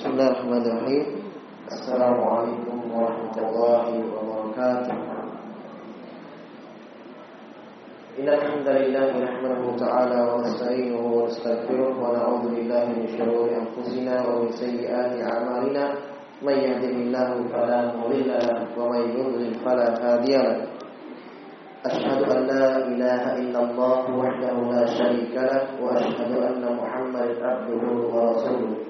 بسم الله الرحمن الرحيم السلام عليكم ورحمة الله وبركاته إن الحمد لله نحمده تعالى ونستعينه ونستغفره ونعوذ بالله من شرور أنفسنا ومن سيئات أعمالنا من يهد الله فلا مضل له ومن يضلل فلا هادي له أشهد أن لا إله إلا الله وحده لا شريك له وأشهد أن محمدا عبده ورسوله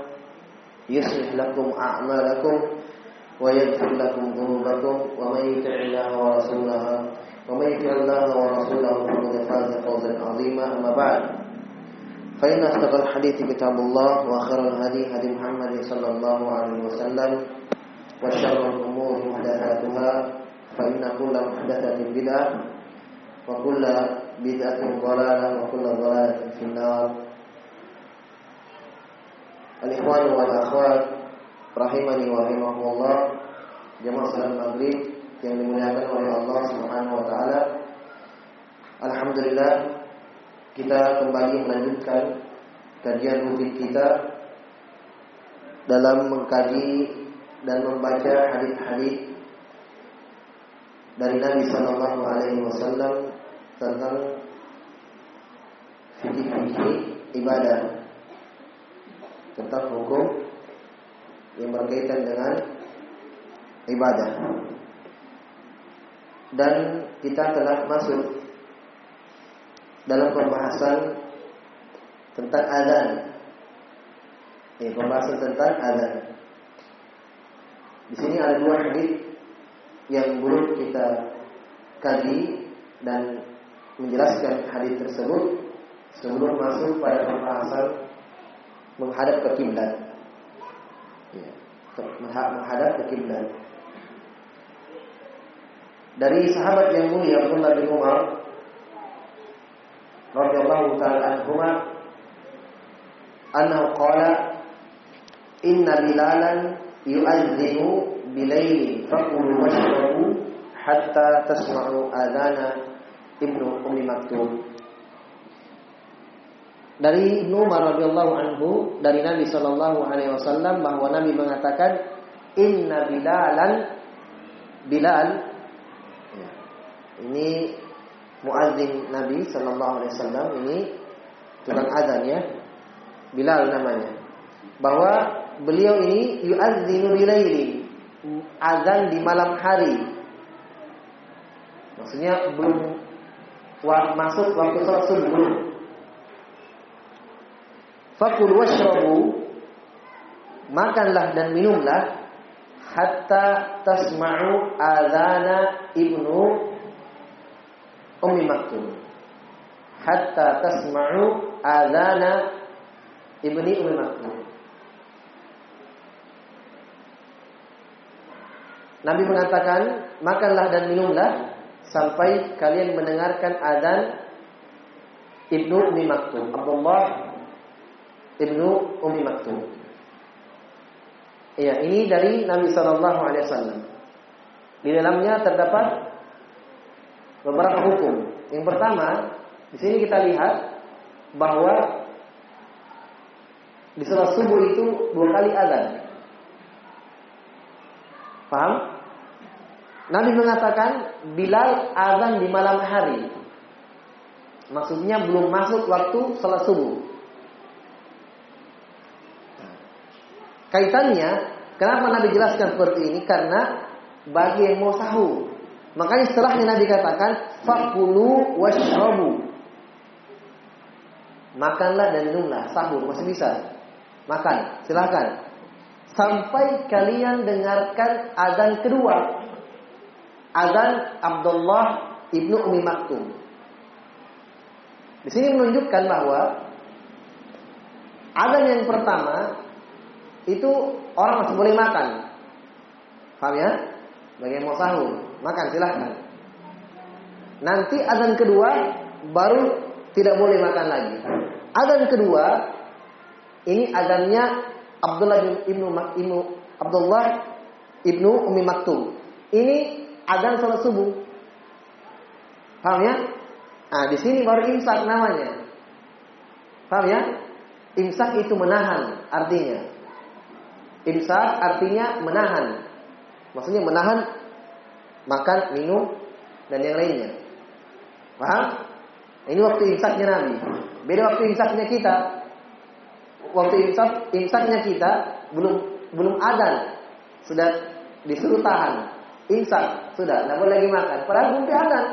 يصلح لكم أعمالكم ويغفر لكم ذنوبكم ومن يطع الله ورسوله ومن يطع الله ورسوله فقد فاز فوزا عظيما. أما بعد فإن أصدق الحديث كتاب الله وخير الهدي هدي محمد صلى الله عليه وسلم وشر الأمور محدثاتها فإن كل محدثة بدعة وكل بدعة ضلالة وكل ضلالة في النار. Al-Ikhwan wal akhwat rahimani wa rahimakumullah jamaah salat maghrib yang dimuliakan oleh Allah Subhanahu wa taala. Alhamdulillah kita kembali melanjutkan kajian rutin kita dalam mengkaji dan membaca hadis-hadis dari Nabi Sallallahu Alaihi Wasallam tentang fikih-fikih ibadah tentang hukum yang berkaitan dengan ibadah. Dan kita telah masuk dalam pembahasan tentang azan. Ini pembahasan tentang azan. Di sini ada dua hadis yang belum kita kaji dan menjelaskan hadis tersebut sebelum masuk pada pembahasan menghadap ke kiblat. Ya, menghadap ke kiblat. Dari sahabat yang mulia Abdullah bin Umar radhiyallahu taala anhuma annahu qala inna bilalan yu'adzinu bilaili faqulu washrabu hatta tasma'u adana ibnu ummi maktum dari Ibnu Umar radhiyallahu anhu dari Nabi Shallallahu alaihi wasallam bahwa Nabi mengatakan inna bilalan bilal. Ya, ini muadzin Nabi Shallallahu alaihi wasallam ini tukang azan ya. Bilal namanya. Bahwa beliau ini yu'adzinu bilaili azan di malam hari. Maksudnya belum masuk waktu sholat subuh Fakul washrabu Makanlah dan minumlah Hatta tasma'u adhana ibnu Ummi Maktum. Hatta tasma'u adhana ibni Ummi Maktum. Nabi mengatakan Makanlah dan minumlah Sampai kalian mendengarkan adhan Ibnu Ummi Maktum. Abdullah Ibnu Umi Maktum. Iya, ini dari Nabi Shallallahu Alaihi Wasallam. Di dalamnya terdapat beberapa hukum. Yang pertama, di sini kita lihat bahwa di sholat subuh itu dua kali azan. Paham? Nabi mengatakan Bilal azan di malam hari. Maksudnya belum masuk waktu sholat subuh. Kaitannya, kenapa Nabi jelaskan seperti ini? Karena bagi yang mau sahur. Makanya setelahnya Nabi katakan, fakulu washrabu. Makanlah dan minumlah, sahur masih bisa. Makan, silahkan. Sampai kalian dengarkan azan kedua. Azan Abdullah ibnu Umi Maktum. Di sini menunjukkan bahwa azan yang pertama itu orang masih boleh makan. Paham ya? Bagi yang mau sahur, makan silahkan. Nanti azan kedua baru tidak boleh makan lagi. Azan kedua ini azannya Abdullah ibnu ibnu Abdullah ibnu Umi Maktum. Ini azan salat subuh. Paham ya? Nah, di sini baru imsak namanya. Paham ya? Imsak itu menahan artinya. Imsak artinya menahan. Maksudnya menahan makan, minum dan yang lainnya. Paham? Ini waktu imsaknya Nabi. Beda waktu imsaknya kita. Waktu imsak imsaknya kita belum belum adan. Sudah disuruh tahan. Imsak sudah, tidak boleh lagi makan. Padahal belum adan.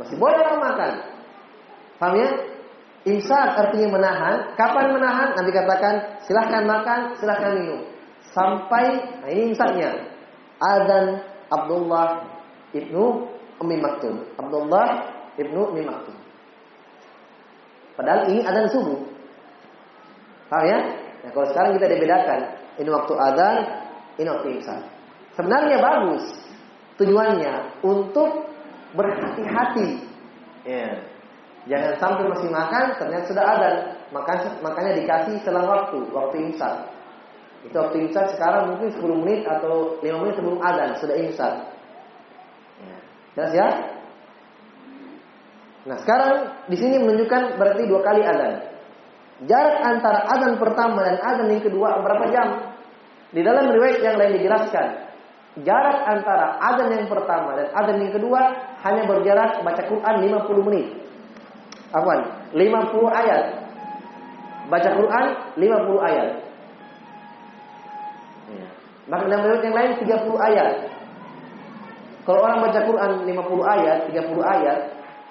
Masih boleh orang makan. Paham ya? Imsak artinya menahan. Kapan menahan? Nabi katakan silahkan makan, silahkan minum. Sampai, ini imsaknya. Adan Abdullah ibnu Umi Maktum. Abdullah ibnu Umi Maktum. Padahal ini adan subuh. Paham ya? Nah, kalau sekarang kita dibedakan. Ini waktu adan, ini waktu imsak. Sebenarnya bagus. Tujuannya untuk berhati-hati. Ya. Jangan sampai masih makan, ternyata sudah. Makanya, makanya dikasih selang waktu, waktu imsak. Itu waktu imsak sekarang mungkin 10 menit atau 5 menit sebelum azan sudah imsak. Ya. Jelas ya? Nah sekarang di sini menunjukkan berarti dua kali azan. Jarak antara azan pertama dan azan yang kedua berapa jam? Di dalam riwayat yang lain dijelaskan, jarak antara azan yang pertama dan azan yang kedua hanya berjarak baca Quran 50 menit. Afwan, 50 ayat. Baca Quran 50 ayat. Maka dalam riwayat yang lain 30 ayat. Kalau orang baca Quran 50 ayat, 30 ayat,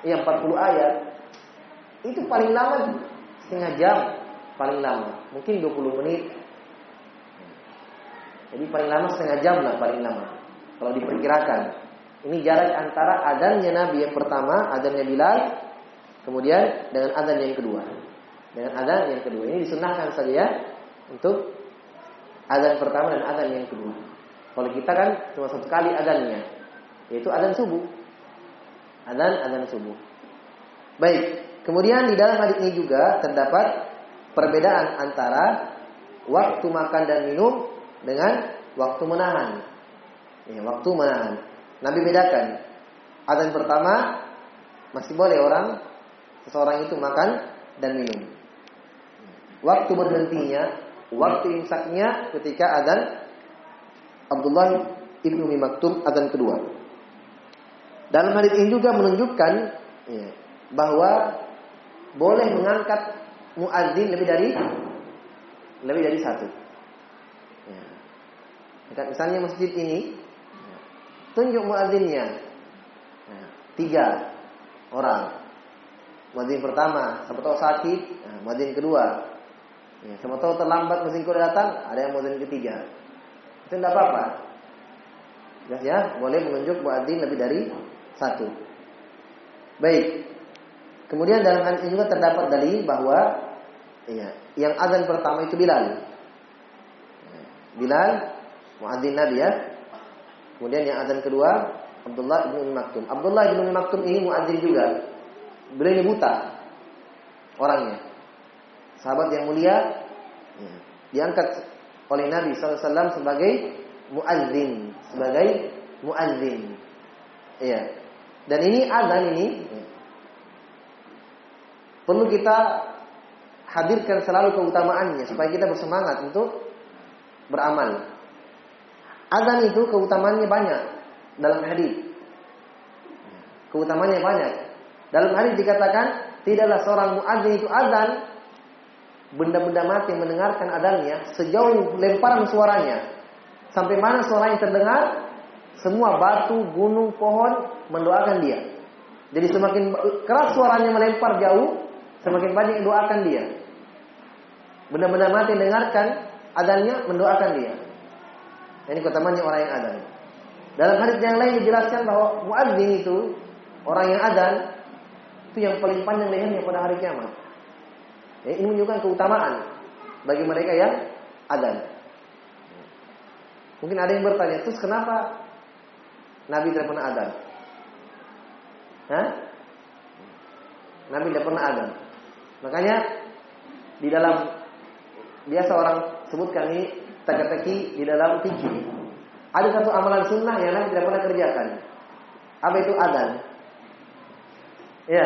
ya 40 ayat, itu paling lama setengah jam, paling lama. Mungkin 20 menit. Jadi paling lama setengah jam lah paling lama. Kalau diperkirakan. Ini jarak antara adanya Nabi yang pertama, adanya Bilal, kemudian dengan adan yang kedua. Dengan adan yang kedua. Ini disunahkan saja ya untuk adan pertama dan adan yang kedua. Kalau kita kan cuma satu kali adannya, yaitu adan subuh. Adan adan subuh. Baik, kemudian di dalam hadis ini juga terdapat perbedaan antara waktu makan dan minum dengan waktu menahan. Ya, waktu menahan. Nabi bedakan. Adzan pertama masih boleh orang seseorang itu makan dan minum. Waktu berhentinya, waktu imsaknya ketika adzan Abdullah ibnu Maktum adzan kedua. Dalam hadis ini juga menunjukkan ya, bahwa boleh mengangkat muadzin lebih dari lebih dari satu. Ya. Misalnya masjid ini tunjuk muadzinnya. Nah, tiga orang. Muadzin pertama, siapa tahu sakit, nah, muadzin kedua. Ya, siapa tahu terlambat muadzin kedua datang, ada yang muadzin ketiga. Itu tidak apa-apa. Jelas ya, boleh menunjuk muadzin lebih dari satu. Baik. Kemudian dalam hal ini juga terdapat dalil bahwa ya, yang azan pertama itu Bilal. Bilal muadzin Nabi ya, Kemudian yang azan kedua Abdullah bin Maktum. Abdullah bin Maktum ini muadzin juga. Beliau ini buta orangnya. Sahabat yang mulia ya, diangkat oleh Nabi SAW sebagai muadzin, sebagai muadzin. Iya. Dan ini azan ini ya, perlu kita hadirkan selalu keutamaannya supaya kita bersemangat untuk beramal. Azan itu keutamaannya banyak dalam hadis. Keutamaannya banyak. Dalam hadis dikatakan tidaklah seorang muadzin itu azan benda-benda mati mendengarkan adanya sejauh lemparan suaranya. Sampai mana suara yang terdengar, semua batu, gunung, pohon mendoakan dia. Jadi semakin keras suaranya melempar jauh, semakin banyak yang doakan dia. Benda-benda mati yang dengarkan adanya mendoakan dia. Ini keutamaannya orang yang adan. Dalam hadis yang lain dijelaskan bahwa muadzin itu orang yang adan itu yang paling panjang lehernya pada hari kiamat. Ya, ini menunjukkan keutamaan bagi mereka yang adan. Mungkin ada yang bertanya, terus kenapa Nabi tidak pernah adzan? Hah? Nabi tidak pernah adzan. Makanya di dalam biasa orang sebutkan ini teka-teki di dalam fikih. Ada satu amalan sunnah yang Nabi tidak pernah kerjakan. Apa itu adzan? Ya.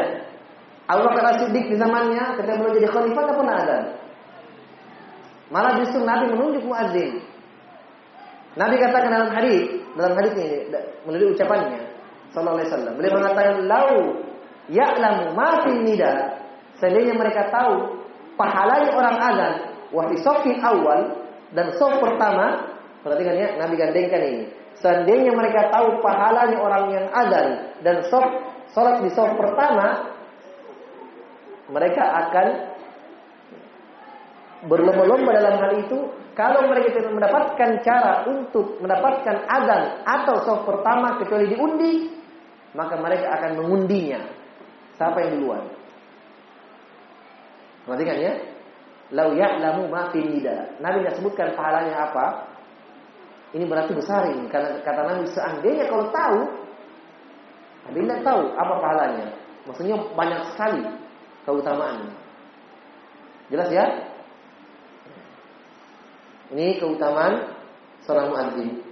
Abu Bakar As-Siddiq di zamannya ketika beliau jadi khalifah tidak pernah adzan. Malah justru Nabi menunjuk muadzin. Nabi katakan dalam hadis, dalam hadis ini melalui ucapannya sallallahu alaihi wasallam. Beliau mengatakan lau ya'lamu ma fil nida. Seandainya mereka tahu pahalanya orang azan wa fi awal dan sof pertama, perhatikan ya, Nabi gandengkan ini. Seandainya mereka tahu pahalanya orang yang azan dan sof salat di sof pertama, mereka akan berlomba-lomba dalam hal itu kalau mereka tidak mendapatkan cara untuk mendapatkan azan atau soft pertama kecuali diundi, maka mereka akan mengundinya. Siapa yang duluan? Perhatikan ya. Lau ya'lamu ma fi. Nabi tidak sebutkan pahalanya apa. Ini berarti besar ini. Karena kata Nabi seandainya kalau tahu. Nabi tidak tahu apa pahalanya. Maksudnya banyak sekali keutamaan. Jelas ya? Ini keutamaan seorang muadzin.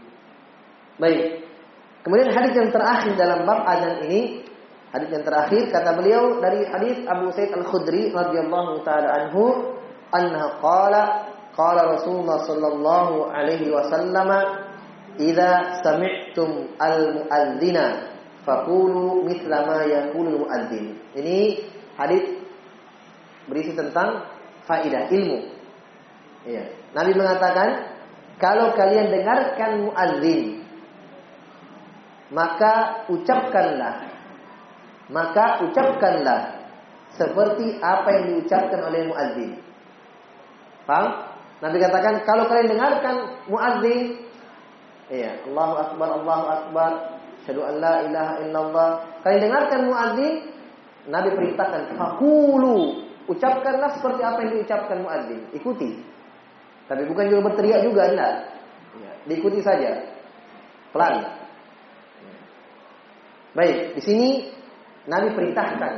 Baik. Kemudian hadis yang terakhir dalam bab azan ini, hadis yang terakhir kata beliau dari hadis Abu Sa'id Al-Khudri radhiyallahu taala anhu, anna qala qala Rasulullah sallallahu alaihi wasallam, "Idza sami'tum al-muadzina faqulu mithla ma yaqulu al-muadzin." Ini hadis berisi tentang faidah ilmu Iya. Nabi mengatakan, kalau kalian dengarkan muadzin, maka ucapkanlah, maka ucapkanlah seperti apa yang diucapkan oleh muadzin. Paham? Nabi katakan, kalau kalian dengarkan muadzin, iya, Allahu akbar, Allahu akbar, syahadu an la ilaha. Kalian dengarkan muadzin, Nabi perintahkan, fakulu, ucapkanlah seperti apa yang diucapkan muadzin. Ikuti. Tapi bukan juga berteriak juga, enggak. Ya, diikuti saja. Pelan. Baik, di sini Nabi perintahkan.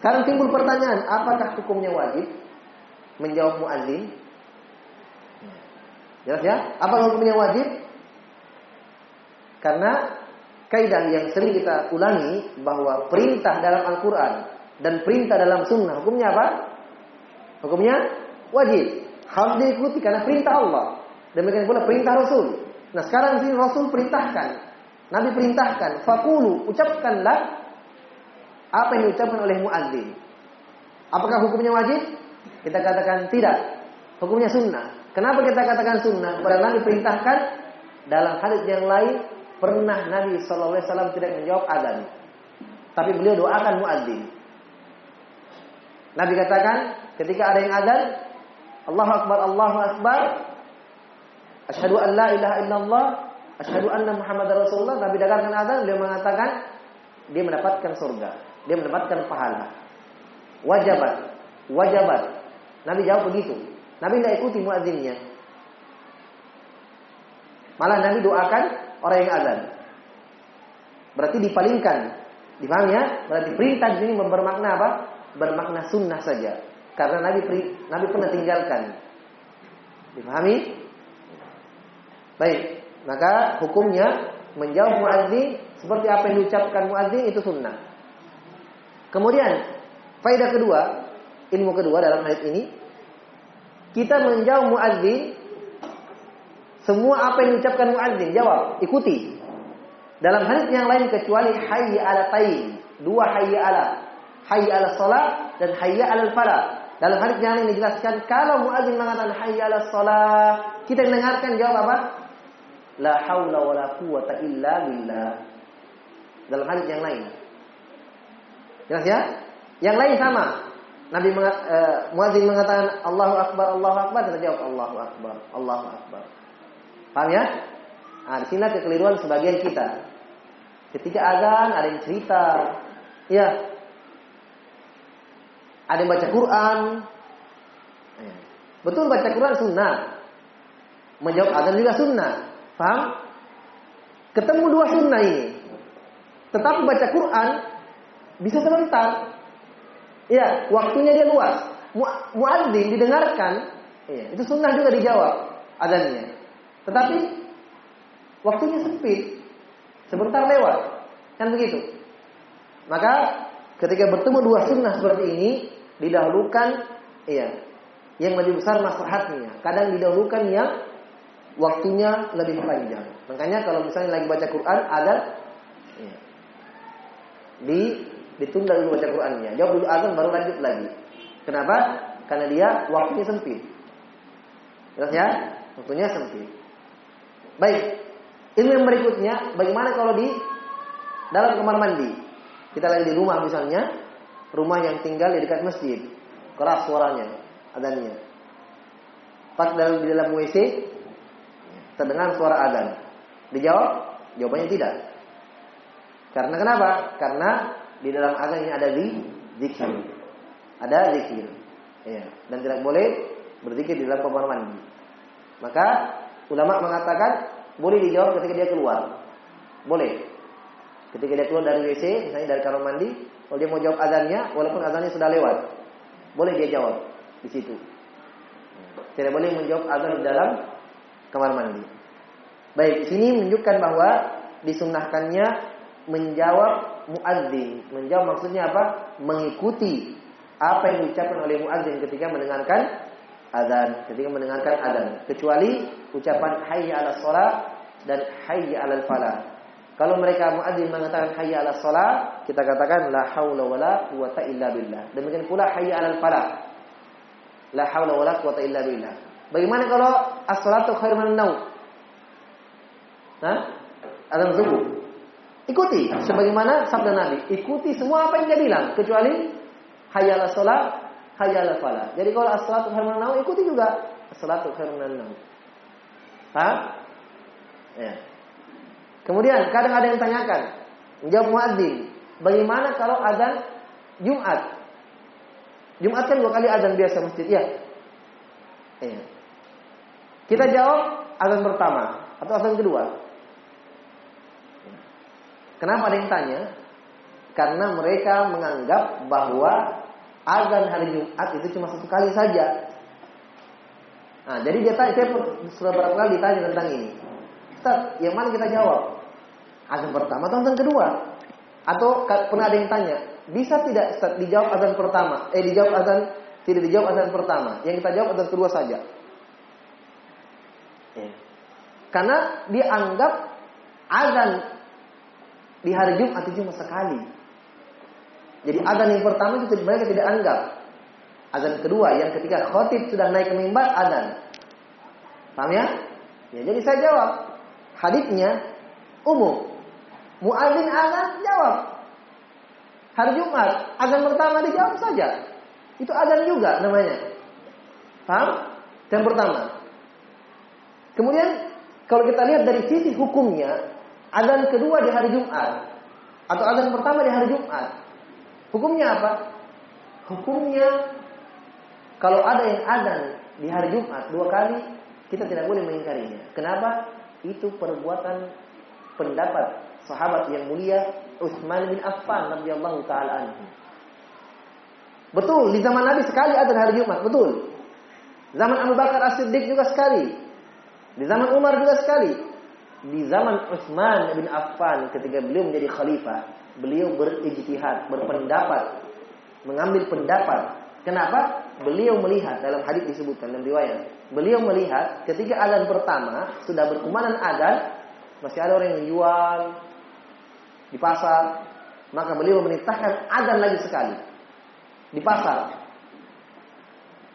Sekarang timbul pertanyaan, apakah hukumnya wajib menjawab muadzin? Jelas ya? Apa hukumnya wajib? Karena kaidah yang sering kita ulangi bahwa perintah dalam Al-Quran dan perintah dalam Sunnah hukumnya apa? Hukumnya wajib harus diikuti karena perintah Allah. Demikian pula perintah Rasul. Nah sekarang sini Rasul perintahkan. Nabi perintahkan. Fakulu, ucapkanlah apa yang diucapkan oleh muadzin. Apakah hukumnya wajib? Kita katakan tidak. Hukumnya sunnah. Kenapa kita katakan sunnah? Pada Nabi perintahkan dalam hadis yang lain pernah Nabi SAW tidak menjawab adzan. Tapi beliau doakan muadzin. Nabi katakan ketika ada yang adzan, Allahu Akbar, Allahu Akbar. Asyhadu an la ilaha illallah, asyhadu anna Muhammad Rasulullah. Nabi dengarkan azan, beliau mengatakan dia mendapatkan surga, dia mendapatkan pahala. Wajabat, wajabat. Nabi jawab begitu. Nabi tidak ikuti muadzinnya. Malah Nabi doakan orang yang azan. Berarti dipalingkan. Dipahami ya? Berarti perintah di sini bermakna apa? Bermakna sunnah saja. Karena Nabi Nabi pernah tinggalkan. Dipahami? Baik, maka hukumnya menjawab muadzin seperti apa yang diucapkan muadzin itu sunnah. Kemudian faedah kedua, ilmu kedua dalam ayat ini, kita menjawab muadzin semua apa yang diucapkan muadzin jawab, ikuti. Dalam hadis yang lain kecuali hayya ala tayin, dua hayya ala, hayya ala salat dan hayya ala falah. Dalam hadis yang lain dijelaskan kalau muadzin mengatakan hayya 'alas shalah, kita dengarkan jawab apa? La haula wala quwata illa billah. Dalam hadis yang lain. Jelas ya? Yang lain sama. Nabi uh, muadzin mengatakan Allahu akbar, Allahu akbar, kita jawab Allahu akbar, Allahu akbar. Paham ya? Nah, di sini kekeliruan sebagian kita. Ketika azan ada yang cerita, ya ada yang baca Quran. Betul baca Quran sunnah. Menjawab azan juga sunnah. Paham? Ketemu dua sunnah ini. Tetapi baca Quran bisa sebentar. Ya, waktunya dia luas. Mu muadzin didengarkan, ya, itu sunnah juga dijawab adanya. Tetapi waktunya sempit. Sebentar lewat. Kan begitu. Maka ketika bertemu dua sunnah seperti ini didahulukan iya yang lebih besar maslahatnya. Kadang didahulukan yang waktunya lebih panjang. Makanya kalau misalnya lagi baca Quran ada iya, di ditunda dulu baca Qurannya. Jawab dulu azan baru lanjut lagi. Kenapa? Karena dia waktunya sempit. Jelas ya? Waktunya sempit. Baik. Ilmu yang berikutnya, bagaimana kalau di dalam kamar mandi? Kita lagi di rumah misalnya, rumah yang tinggal di dekat masjid. Keras suaranya, adanya. Pas dalam di dalam WC, terdengar suara adan. Dijawab? Jawabannya tidak. Karena kenapa? Karena di dalam azan ini ada di zikir. Ada zikir. Ya. Dan tidak boleh berzikir di dalam kamar mandi. Maka ulama mengatakan boleh dijawab ketika dia keluar. Boleh. Ketika dia keluar dari WC, misalnya dari kamar mandi, kalau dia mau jawab azannya, walaupun azannya sudah lewat, boleh dia jawab di situ. Tidak boleh menjawab azan di dalam kamar mandi. Baik, sini menunjukkan bahwa disunnahkannya menjawab muadzin. Menjawab maksudnya apa? Mengikuti apa yang diucapkan oleh muadzin ketika mendengarkan azan, ketika mendengarkan azan. Kecuali ucapan hayya 'ala shalah dan hayya 'alal falah. Kalau mereka muadzin mengatakan hayya 'ala shalah, kita katakan la haula wala quwata illa billah. Demikian pula hayya 'alal falah. La haula wala quwata illa billah. Bagaimana kalau as-salatu khairun min naum? Hah? Azan subuh. Ikuti sebagaimana sabda Nabi. Ikuti semua apa yang dia bilang kecuali hayya 'ala shalah, hayya 'alal falah. Jadi kalau as-salatu khairun min naum ikuti juga as-salatu khairun min naum. Hah? Ya. Kemudian kadang ada yang tanyakan, menjawab muadzin, bagaimana kalau azan Jumat? Jumat kan dua kali azan biasa masjid, ya. Iya. Kita jawab azan pertama atau azan kedua. Kenapa ada yang tanya? Karena mereka menganggap bahwa azan hari Jumat itu cuma satu kali saja. Nah, jadi dia tanya, saya sudah berapa kali ditanya tentang ini. Ustaz, yang mana kita jawab? Azan pertama atau azan kedua? Atau pernah ada yang tanya, bisa tidak Ustaz dijawab azan pertama? Eh dijawab azan tidak dijawab azan pertama. Yang kita jawab azan kedua saja. Ya. Karena dia anggap azan di hari Jumat itu cuma sekali. Jadi azan yang pertama itu mereka tidak anggap. Azan kedua yang ketika khotib sudah naik ke mimbar azan. Paham ya? ya? Jadi saya jawab. Hadisnya umum. Muadzin azan jawab. Hari Jumat azan pertama dijawab saja. Itu azan juga namanya. Paham? Yang pertama. Kemudian kalau kita lihat dari sisi hukumnya, azan kedua di hari Jumat atau azan pertama di hari Jumat, hukumnya apa? Hukumnya kalau ada yang azan di hari Jumat dua kali, kita tidak boleh mengingkarinya. Kenapa? Itu perbuatan pendapat sahabat yang mulia Utsman bin Affan radhiyallahu taala anhu. Betul, di zaman Nabi sekali ada hari Jumat, betul. Zaman Abu Bakar As-Siddiq juga sekali. Di zaman Umar juga sekali. Di zaman Utsman bin Affan ketika beliau menjadi khalifah, beliau berijtihad, berpendapat, mengambil pendapat. Kenapa? Beliau melihat dalam hadis disebutkan dalam riwayat. Beliau melihat ketika azan pertama sudah berkumanan azan, masih ada orang yang jual di pasar, maka beliau memerintahkan azan lagi sekali di pasar.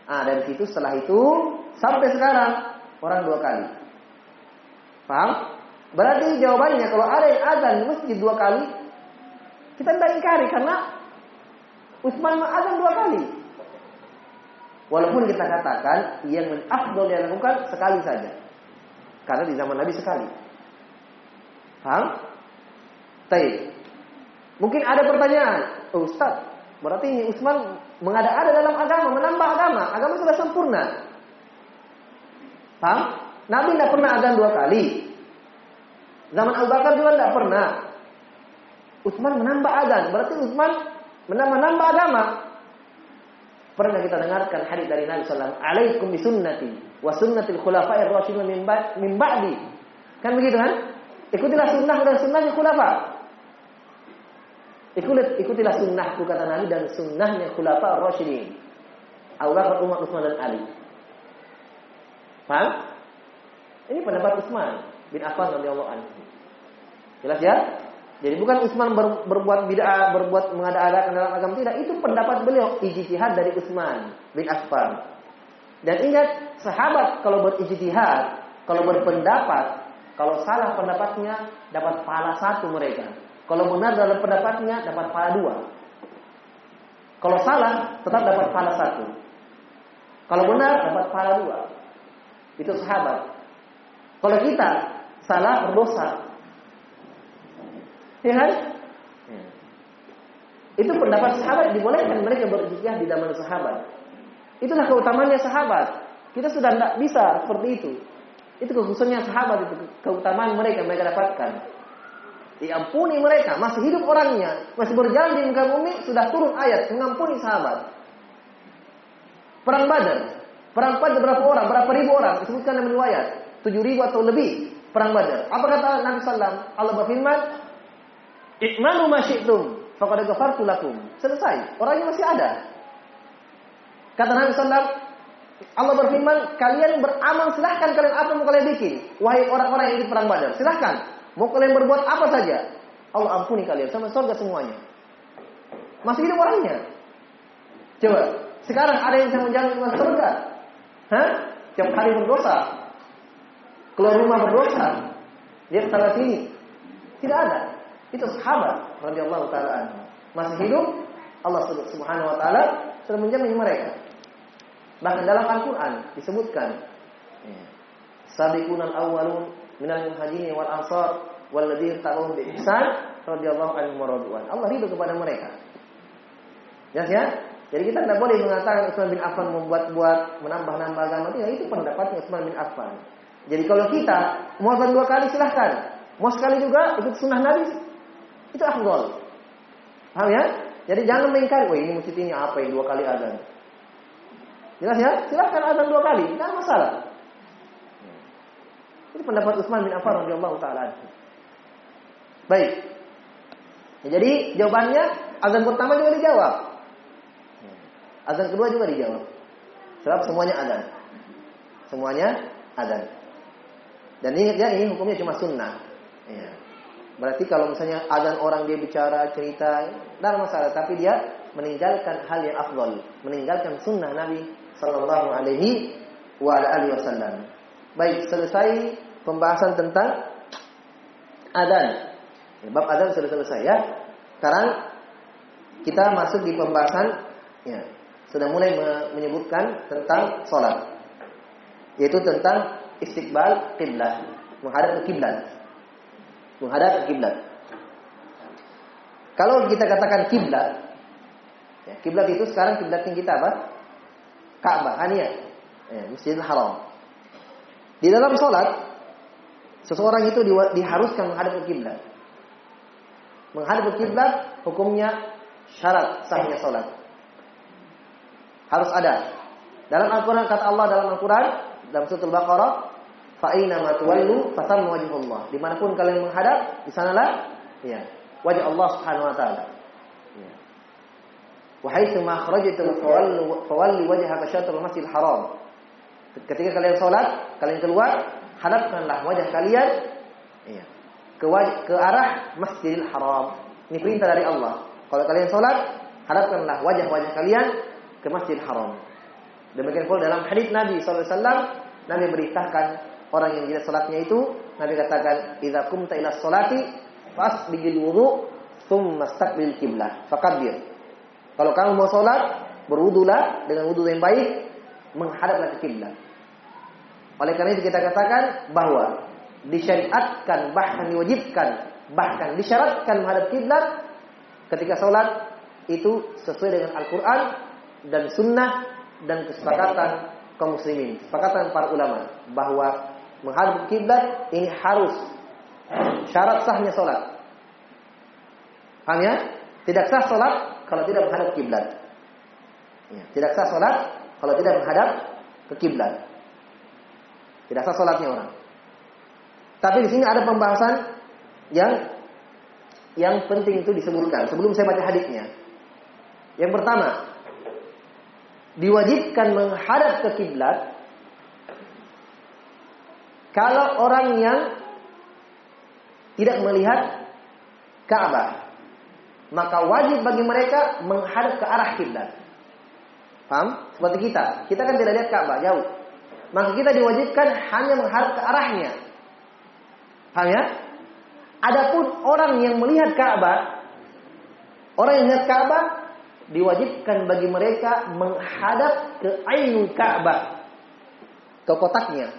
Ah, dari situ setelah itu sampai sekarang orang dua kali. Paham? Berarti jawabannya kalau ada yang azan di masjid dua kali, kita tidak ingkari karena Utsman azan dua kali. Walaupun kita katakan yang afdol yang lakukan sekali saja. Karena di zaman Nabi sekali. Paham? Baik. Mungkin ada pertanyaan, oh, Ustaz, berarti ini Utsman mengada-ada dalam agama, menambah agama. Agama sudah sempurna. Paham? Nabi tidak pernah azan dua kali. Zaman Abu Bakar juga tidak pernah. Utsman menambah azan, berarti Utsman menambah-nambah agama. Pernah kita dengarkan hadis dari Nabi sallallahu alaihi "Alaikum bisunnati wa sunnatil khulafa'ir rasyidin min ba'di." Kan begitu kan? Ikutilah sunnah dan sunnahnya khulafa. Ikutilah, ikutilah sunnahku kata Nabi dan sunnahnya khulafa rasyidin. Abu Bakar, Umar, Utsman dan Ali. Paham? Ini pendapat Utsman bin Affan radhiyallahu anhu. Jelas ya? Jadi bukan Utsman ber, berbuat bid'ah, berbuat mengada-adakan dalam agama tidak, itu pendapat beliau ijtihad dari Utsman bin Affan. Dan ingat, sahabat kalau berijtihad, kalau berpendapat, kalau salah pendapatnya dapat pahala satu mereka. Kalau benar dalam pendapatnya dapat pahala dua. Kalau salah tetap dapat pahala satu. Kalau benar dapat pahala dua. Itu sahabat. Kalau kita salah berdosa, Ya kan? Ya. Itu pendapat sahabat dibolehkan mereka berijtihad di zaman sahabat. Itulah keutamaannya sahabat. Kita sudah tidak bisa seperti itu. Itu kekhususannya sahabat itu keutamaan mereka mereka dapatkan. Diampuni mereka, masih hidup orangnya, masih berjalan di muka bumi, sudah turun ayat mengampuni sahabat. Perang Badar, perang Badar berapa orang, berapa ribu orang, disebutkan dalam riwayat, tujuh ribu atau lebih perang Badar. Apa kata Nabi Sallam? Allah berfirman, Ikmanu masyitum, faqad ghafartu. Selesai. Orangnya masih ada. Kata Nabi sallallahu Allah berfirman, kalian beramal silahkan kalian apa mau kalian bikin. Wahai orang-orang yang di perang Badar, silahkan. Mau kalian berbuat apa saja. Allah ampuni kalian sama surga semuanya. Masih hidup orangnya. Coba, sekarang ada yang bisa menjamin dengan surga. Hah? Tiap hari berdosa. Keluar rumah berdosa. Dia sana sini. Tidak ada. Itu sahabat radhiyallahu taala Masih hidup, Allah Subhanahu wa taala sudah menjamin mereka. Bahkan dalam Al-Qur'an disebutkan ya, Sabiqun al-awwalun minal muhajirin wal ansar walladzina tabi'uhum bi ihsan radhiyallahu anhum wa Allah ridho kepada mereka. Ya, ya? Jadi kita tidak boleh mengatakan Utsman bin Affan membuat-buat menambah-nambah agama tidak itu pendapatnya Utsman bin Affan. Jadi kalau kita mau dua kali silahkan, mau sekali juga ikut sunnah Nabi itu afdol. Paham ya? Jadi jangan mengingkari, wah ini masjid ini apa yang dua kali azan. Jelas ya? Silahkan azan dua kali, tidak masalah. Itu pendapat Utsman bin Affan radhiyallahu taala. Baik. Ya, jadi jawabannya azan pertama juga dijawab. Azan kedua juga dijawab. Sebab semuanya azan. Semuanya azan. Dan ini ya ini hukumnya cuma sunnah. Ya. Berarti kalau misalnya azan orang dia bicara, cerita, tidak masalah. Tapi dia meninggalkan hal yang afdol. Meninggalkan sunnah Nabi Sallallahu Alaihi Wasallam. Baik, selesai pembahasan tentang azan. Ya, bab azan sudah selesai ya. Sekarang kita masuk di pembahasan ya, sudah mulai menyebutkan tentang sholat. Yaitu tentang istiqbal kiblat, menghadap ke kiblat menghadap kiblat. Kalau kita katakan kiblat, ya, kiblat itu sekarang kiblatnya kita apa? Ka'bah, Hania, ya, Masjidil Haram. Di dalam sholat, seseorang itu diharuskan menghadap ke kiblat. Menghadap ke kiblat hukumnya syarat sahnya sholat. Harus ada. Dalam Al-Quran kata Allah dalam Al-Quran dalam surah Al-Baqarah Fa'ina matuwallu fatam wajhullah. Di mana pun kalian menghadap, di sanalah ya, wajah Allah Subhanahu wa taala. Ya. Wa haitsu ma kharajtum fawalli wajhaka syatrul haram. Ketika kalian salat, kalian keluar, hadapkanlah wajah kalian ya, ke ke arah Masjidil Haram. Ini perintah dari Allah. Kalau kalian salat, hadapkanlah wajah-wajah kalian ke Masjidil Haram. Demikian pula dalam hadis Nabi SAW, Nabi beritakan orang yang tidak salatnya itu Nabi katakan idza kumta ila salati fasbigil wudu thumma staqbil kiblah fakabbir kalau kamu mau salat berwudulah dengan wudu yang baik menghadaplah ke kiblat oleh karena itu kita katakan bahwa disyariatkan bahkan diwajibkan bahkan disyaratkan menghadap kiblat ketika salat itu sesuai dengan Al-Qur'an dan sunnah dan kesepakatan kaum muslimin, kesepakatan para ulama bahwa menghadap kiblat ini harus syarat sahnya sholat. Paham ya? Tidak sah sholat kalau tidak menghadap kiblat. Ya, tidak sah sholat kalau tidak menghadap ke kiblat. Tidak sah sholatnya orang. Tapi di sini ada pembahasan yang yang penting itu disebutkan sebelum saya baca hadisnya. Yang pertama, diwajibkan menghadap ke kiblat kalau orang yang tidak melihat Ka'bah, maka wajib bagi mereka menghadap ke arah kiblat. Paham? Seperti kita. Kita kan tidak lihat Ka'bah jauh. Maka kita diwajibkan hanya menghadap ke arahnya. Paham ya? Adapun orang yang melihat Ka'bah, orang yang melihat Ka'bah diwajibkan bagi mereka menghadap ke ainul Ka'bah, ke kotaknya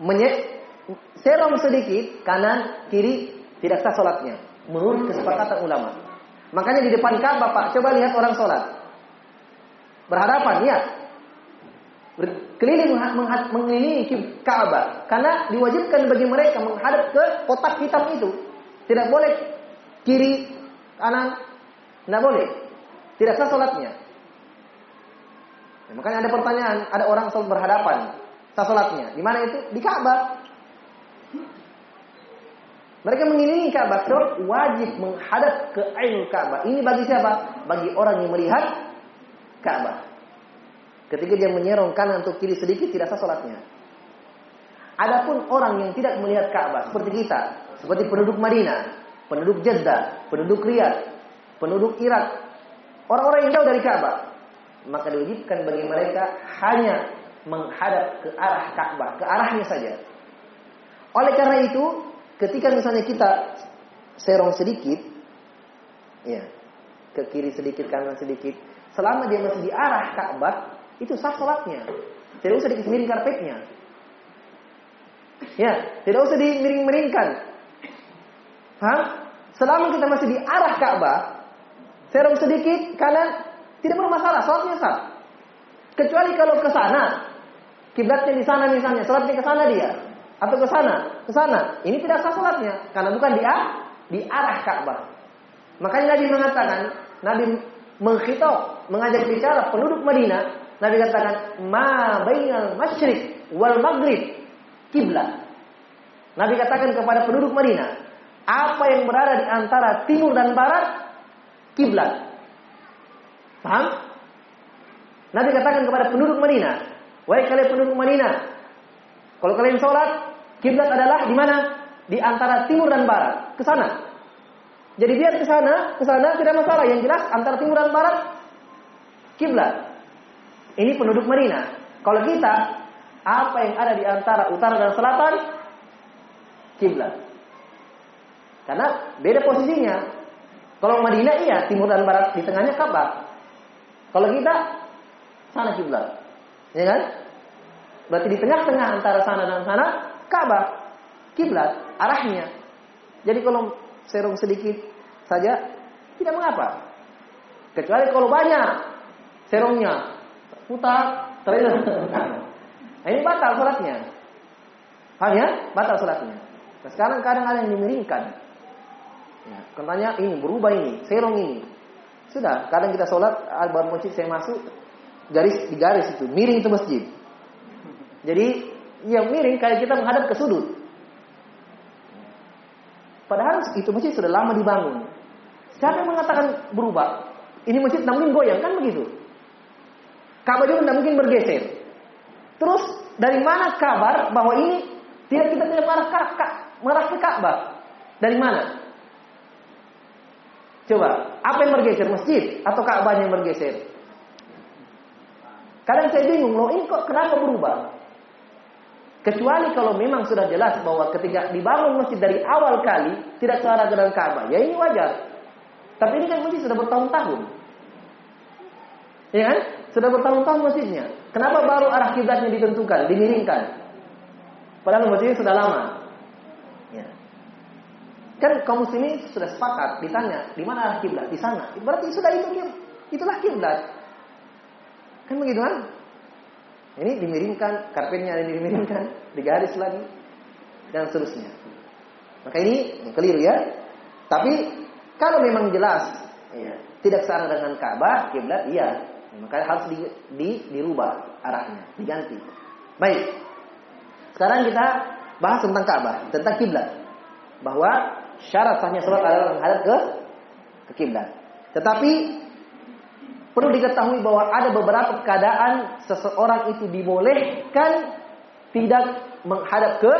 menyek serong sedikit kanan kiri tidak sah sholatnya menurut kesepakatan ulama. Makanya di depan Ka'bah Pak, coba lihat orang sholat. Berhadapan, ya. Berkeliling mengelilingi Ka'bah. Karena diwajibkan bagi mereka menghadap ke kotak hitam itu. Tidak boleh kiri, kanan. Tidak boleh. Tidak sah sholatnya. makanya ada pertanyaan, ada orang sholat berhadapan sah salatnya. Di mana itu? Di Ka'bah. Mereka mengelilingi Ka'bah, so wajib menghadap ke Ainul Ka'bah. Ini bagi siapa? Bagi orang yang melihat Ka'bah. Ketika dia menyerong kanan atau kiri sedikit tidak sah salatnya. Adapun orang yang tidak melihat Ka'bah seperti kita, seperti penduduk Madinah, penduduk Jeddah, penduduk Riyadh, penduduk Irak, orang-orang yang jauh dari Ka'bah, maka diwajibkan bagi mereka hanya menghadap ke arah Ka'bah, ke arahnya saja. Oleh karena itu, ketika misalnya kita serong sedikit, ya, ke kiri sedikit, kanan sedikit, selama dia masih di arah Ka'bah, itu sah sholatnya. Tidak usah dikemiring karpetnya. Ya, tidak usah dimiring-miringkan. Hah? Selama kita masih di arah Ka'bah, serong sedikit kanan, tidak bermasalah, sholatnya sah. Kecuali kalau ke sana, Kiblatnya di sana misalnya, salatnya ke sana dia atau ke sana, ke sana. Ini tidak sah salatnya karena bukan di di arah Ka'bah. Makanya Nabi mengatakan, Nabi mengkhitab, mengajak bicara penduduk Madinah, Nabi katakan, "Ma bainal masyriq wal maghrib kiblat." Nabi katakan kepada penduduk Madinah, apa yang berada di antara timur dan barat kiblat. Paham? Nabi katakan kepada penduduk Madinah, Wahai kalian penduduk Madinah, kalau kalian sholat, kiblat adalah di mana? Di antara timur dan barat, ke sana. Jadi biar ke sana, ke sana tidak masalah. Yang jelas antara timur dan barat kiblat. Ini penduduk Madinah. Kalau kita, apa yang ada di antara utara dan selatan kiblat. Karena beda posisinya. Kalau Madinah iya, timur dan barat di tengahnya Ka'bah. Kalau kita sana kiblat. Ya kan? Berarti di tengah-tengah antara sana dan sana Ka'bah, kiblat, arahnya. Jadi kalau serong sedikit saja tidak mengapa. Kecuali kalau banyak serongnya putar terus. Nah, ini batal sholatnya. Paham ya? Batal sholatnya. Nah, sekarang kadang ada yang dimiringkan. Ya, katanya ini berubah ini, serong ini. Sudah, kadang kita sholat, al masjid saya masuk, garis di garis itu, miring itu masjid. Jadi yang miring kayak kita menghadap ke sudut. Padahal itu masjid sudah lama dibangun. Siapa yang mengatakan berubah? Ini masjid tidak mungkin goyang kan begitu? Kabar juga tidak mungkin bergeser. Terus dari mana kabar bahwa ini tidak kita tidak marah ke, marah ke Ka'bah? Dari mana? Coba, apa yang bergeser masjid atau Ka'bah yang bergeser? Kadang saya bingung, loh ini kok kenapa berubah? Kecuali kalau memang sudah jelas bahwa ketika dibangun masjid dari awal kali tidak searah dengan Ka'bah, ya ini wajar. Tapi ini kan masjid sudah bertahun-tahun. Ya kan? Sudah bertahun-tahun masjidnya. Kenapa baru arah kiblatnya ditentukan, dimiringkan? Padahal masjidnya sudah lama. Ya. Kan kaum muslimin sudah sepakat ditanya, di mana arah kiblat? Di sana. Berarti sudah itu itulah kiblat. Kan begitu kan? Ini dimiringkan, karpetnya ada dimiringkan, digaris lagi, dan seterusnya. Maka ini keliru ya. Tapi kalau memang jelas ya, tidak searah dengan Ka'bah, kiblat iya. Maka harus di, di, dirubah arahnya, diganti. Baik. Sekarang kita bahas tentang Ka'bah, tentang kiblat. Bahwa syarat sahnya sholat adalah menghadap ke ke kiblat. Tetapi perlu diketahui bahwa ada beberapa keadaan seseorang itu dibolehkan tidak menghadap ke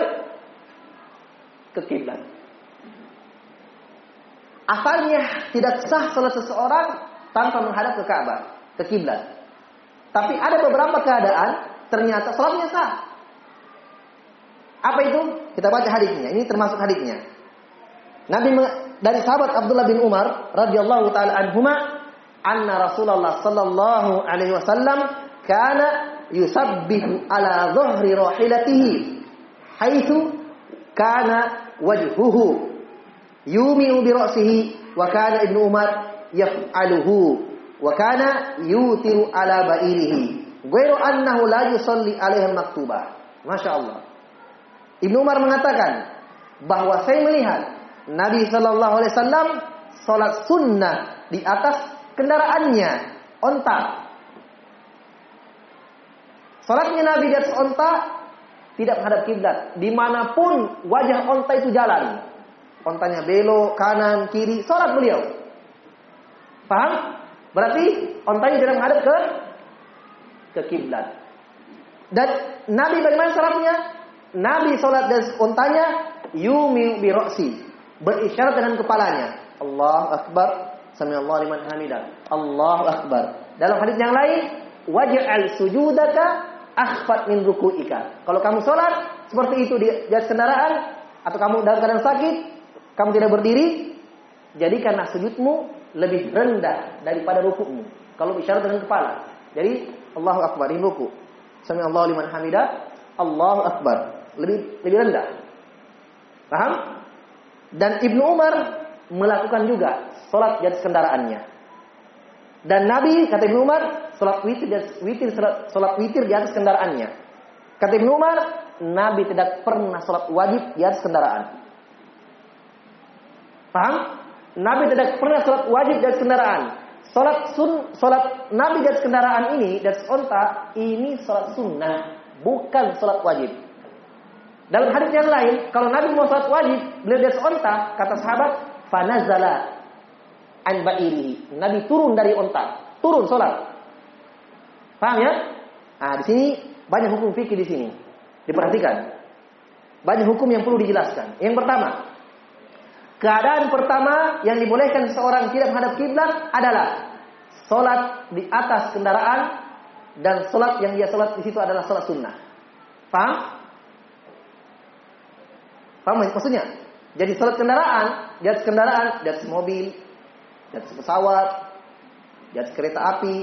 ke kiblat. Asalnya tidak sah salah seseorang tanpa menghadap ke Ka'bah, ke kiblat. Tapi ada beberapa keadaan ternyata salatnya sah. Apa itu? Kita baca hadisnya. Ini termasuk hadisnya. Nabi dari sahabat Abdullah bin Umar radhiyallahu taala anhuma anna Rasulullah sallallahu alaihi wasallam kana yusabbihu ala dhahri rahilatihi haitsu kana wajhuhu yumiu bi ra'sihi wa kana ibnu Umar yaf'aluhu wa kana yutiru ala ba'irihi ghairu annahu la yusalli alaihi maktubah Masya Allah Umar mengatakan bahwa saya melihat Nabi Shallallahu Alaihi Wasallam sholat sunnah di atas kendaraannya onta. Sholatnya Nabi di atas onta tidak menghadap kiblat. Di mana pun wajah onta itu jalan. Ontanya belok, kanan, kiri, sholat beliau. Paham? Berarti ontanya tidak menghadap ke ke kiblat. Dan Nabi bagaimana sholatnya? Nabi sholat dan ontanya yumi biroksi. Berisyarat dengan kepalanya. Allah Akbar. Sami Allah liman hamidah. Allah Akbar. Dalam hadis yang lain, waj'al sujudaka akhfat min ruku'ika. Kalau kamu sholat seperti itu di atas kendaraan atau kamu dalam keadaan sakit, kamu tidak berdiri, jadikanlah sujudmu lebih rendah daripada rukukmu. Kalau isyarat dengan kepala. Jadi Allahu Akbar ini ruku. Sami Allah liman hamidah. Allahu Akbar. Lebih lebih rendah. Paham? Dan Ibnu Umar melakukan juga sholat di atas kendaraannya. Dan Nabi kata Ibnu Umar sholat witir, witir sholat witir di atas kendaraannya. Kata Ibnu Umar, Nabi tidak pernah sholat wajib di atas kendaraan. Paham? Nabi tidak pernah sholat wajib di atas kendaraan. Sholat sun, sholat Nabi di atas kendaraan ini, di atas onta, ini sholat sunnah, bukan sholat wajib. Dalam hadis yang lain, kalau Nabi mau sholat wajib, beliau di atas onta, kata sahabat, fanazala an ba'irihi. Nabi turun dari onta, turun sholat. Paham ya? Nah, di sini banyak hukum fikih di sini. Diperhatikan. Banyak hukum yang perlu dijelaskan. Yang pertama, keadaan pertama yang dibolehkan seorang tidak menghadap kiblat adalah sholat di atas kendaraan dan sholat yang dia sholat di situ adalah sholat sunnah. Paham? Paham maksudnya? Jadi sholat kendaraan, di kendaraan, di mobil, di pesawat, di kereta api,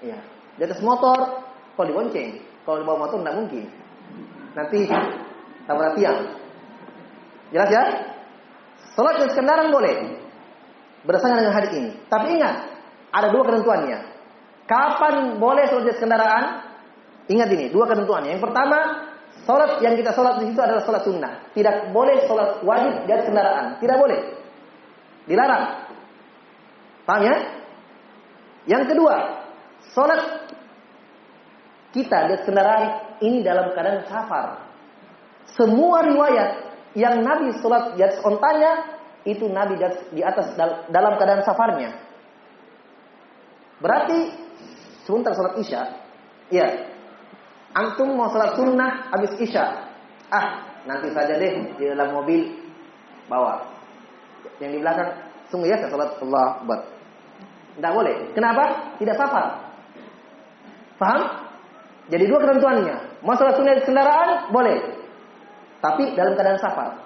ya, di motor, kalau dibonceng, kalau dibawa motor tidak mungkin. Nanti tabrak tiang. Jelas ya? Sholat di atas kendaraan boleh. Berdasarkan dengan hadis ini. Tapi ingat, ada dua ketentuannya. Kapan boleh sholat di atas kendaraan? Ingat ini, dua ketentuannya. Yang pertama, Sholat yang kita sholat di situ adalah sholat sunnah. Tidak boleh sholat wajib di atas kendaraan. Tidak boleh. Dilarang. Paham ya? Yang kedua, sholat kita di atas kendaraan ini dalam keadaan safar. Semua riwayat yang Nabi sholat di atas ontanya itu Nabi di atas dalam keadaan safarnya. Berarti sebentar sholat isya, ya Antum mau sholat sunnah habis isya. Ah, nanti saja deh di dalam mobil bawa. Yang di belakang, sungguh ya sholat Allah buat. Tidak boleh. Kenapa? Tidak safar. Paham? Jadi dua ketentuannya. Mau sholat sunnah di kendaraan, boleh. Tapi dalam keadaan safar.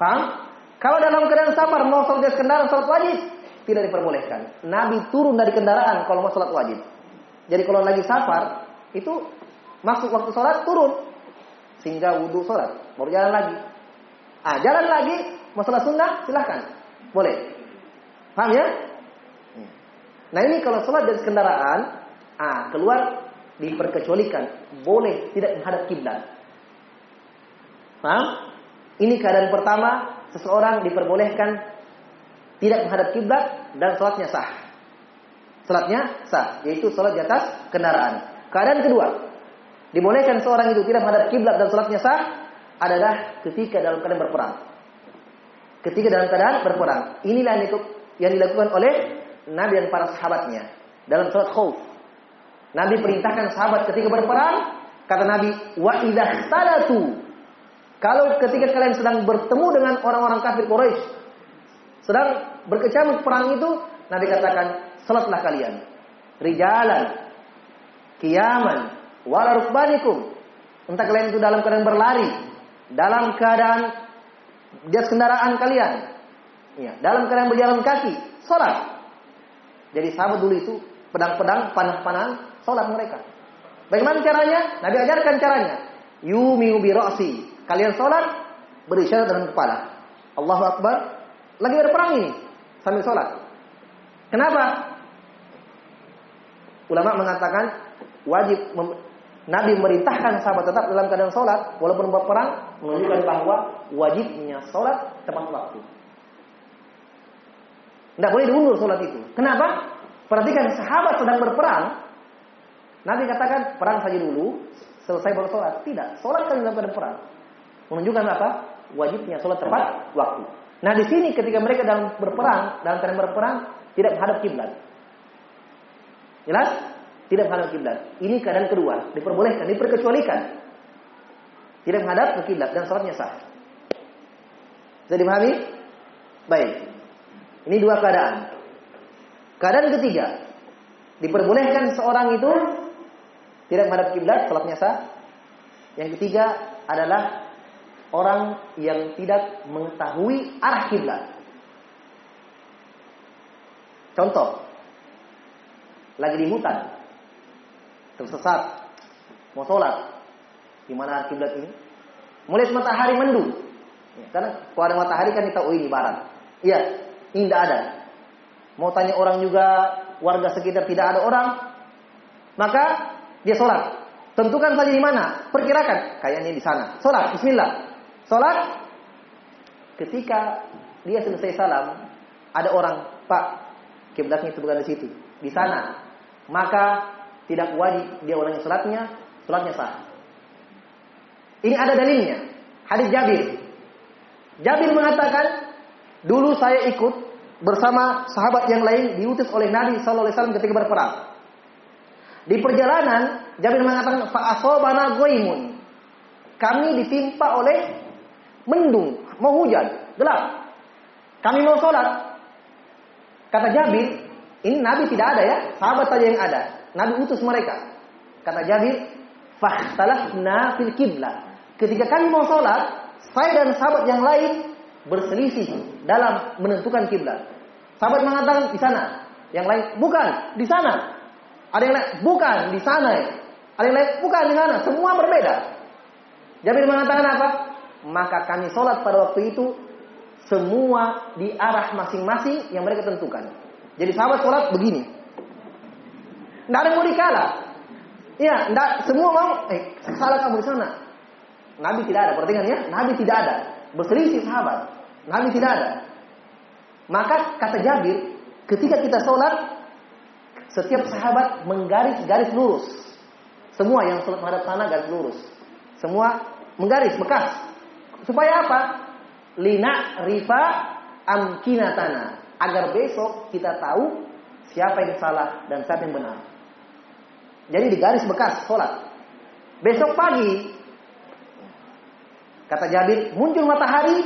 Paham? Kalau dalam keadaan safar mau sholat di kendaraan, sholat wajib, tidak diperbolehkan. Nabi turun dari kendaraan kalau mau sholat wajib. Jadi kalau lagi safar, itu masuk waktu sholat turun sehingga wudhu sholat baru jalan lagi ah jalan lagi mau sholat sunnah silahkan boleh paham ya nah ini kalau sholat dari kendaraan ah keluar diperkecualikan, boleh tidak menghadap kiblat. Paham? Ini keadaan pertama, seseorang diperbolehkan tidak menghadap kiblat dan sholatnya sah. Sholatnya sah, yaitu sholat di atas kendaraan. Keadaan kedua, dibolehkan seorang itu tidak menghadap kiblat dan sholatnya sah adalah ketika dalam keadaan berperang. Ketika dalam keadaan berperang. Inilah yang dilakukan oleh Nabi dan para sahabatnya dalam sholat khauf. Nabi perintahkan sahabat ketika berperang, kata Nabi, wa idah salatu kalau ketika kalian sedang bertemu dengan orang-orang kafir Quraisy, sedang berkecamuk perang itu, Nabi katakan, salatlah kalian. Rijalan, kiaman, wala rukbanikum. Entah kalian itu dalam keadaan berlari, dalam keadaan di atas kendaraan kalian, ya, dalam keadaan berjalan kaki, salat. Jadi sahabat dulu itu pedang-pedang, panah-panah, salat mereka. Bagaimana caranya? Nabi ajarkan caranya. Yumiu bi ra'si. Kalian sholat berisyarat dengan kepala. Allahu Akbar. Lagi berperang ini sambil sholat. Kenapa? Ulama mengatakan wajib Nabi memerintahkan sahabat tetap dalam keadaan sholat walaupun berperang menunjukkan bahwa wajibnya sholat tepat waktu. Tidak boleh diundur sholat itu. Kenapa? Perhatikan sahabat sedang berperang. Nabi katakan perang saja dulu, selesai baru sholat. Tidak, sholat kan dalam keadaan perang. Menunjukkan apa? Wajibnya sholat tepat waktu. Nah di sini ketika mereka dalam berperang, dalam keadaan berperang, tidak menghadap kiblat. Jelas? Tidak menghadap kiblat. Ini keadaan kedua, diperbolehkan, diperkecualikan. Tidak menghadap ke kiblat dan sholatnya sah. Bisa dipahami? Baik. Ini dua keadaan. Keadaan ketiga, diperbolehkan seorang itu tidak menghadap kiblat, sholatnya sah. Yang ketiga adalah orang yang tidak mengetahui arah kiblat. Contoh, lagi di hutan, tersesat, mau sholat, di mana kiblat ini? Mulai matahari mendung, ya, karena kalau ada matahari kan kita oh ini barat. Iya, ini tidak ada. Mau tanya orang juga, warga sekitar tidak ada orang, maka dia sholat. Tentukan saja di mana, perkirakan, kayaknya di sana. Sholat, Bismillah. Sholat, ketika dia selesai salam, ada orang, Pak, kiblatnya itu bukan di situ, di sana. Maka tidak wajib dia ulangi sholatnya, sholatnya sah. Ini ada dalilnya. Hadis Jabir. Jabir mengatakan, dulu saya ikut bersama sahabat yang lain diutus oleh Nabi Sallallahu Alaihi Wasallam ketika berperang. Di perjalanan, Jabir mengatakan, Fa'asobana goimun. Kami ditimpa oleh mendung, mau hujan, gelap. Kami mau sholat. Kata Jabir, ini Nabi tidak ada ya, sahabat saja yang ada. Nabi utus mereka. Kata Jabir, fahtalafna fil kiblat. Ketika kami mau sholat, saya dan sahabat yang lain berselisih dalam menentukan kiblat. Sahabat mengatakan di sana, yang lain bukan di sana. Ada yang lain bukan di sana. Ada yang lain bukan di sana. Semua berbeda. Jabir mengatakan apa? maka kami sholat pada waktu itu semua di arah masing-masing yang mereka tentukan. Jadi sahabat sholat begini. Tidak ada yang mau dikalah. Iya, tidak semua mau. Eh, salah kamu di sana. Nabi tidak ada. Perhatikan ya, Nabi tidak ada. Berselisih sahabat. Nabi tidak ada. Maka kata Jabir, ketika kita sholat, setiap sahabat menggaris-garis lurus. Semua yang sholat menghadap sana garis lurus. Semua menggaris bekas. Supaya apa? Lina rifa amkinatana. Agar besok kita tahu siapa yang salah dan siapa yang benar. Jadi di garis bekas sholat. Besok pagi, kata Jabir, muncul matahari,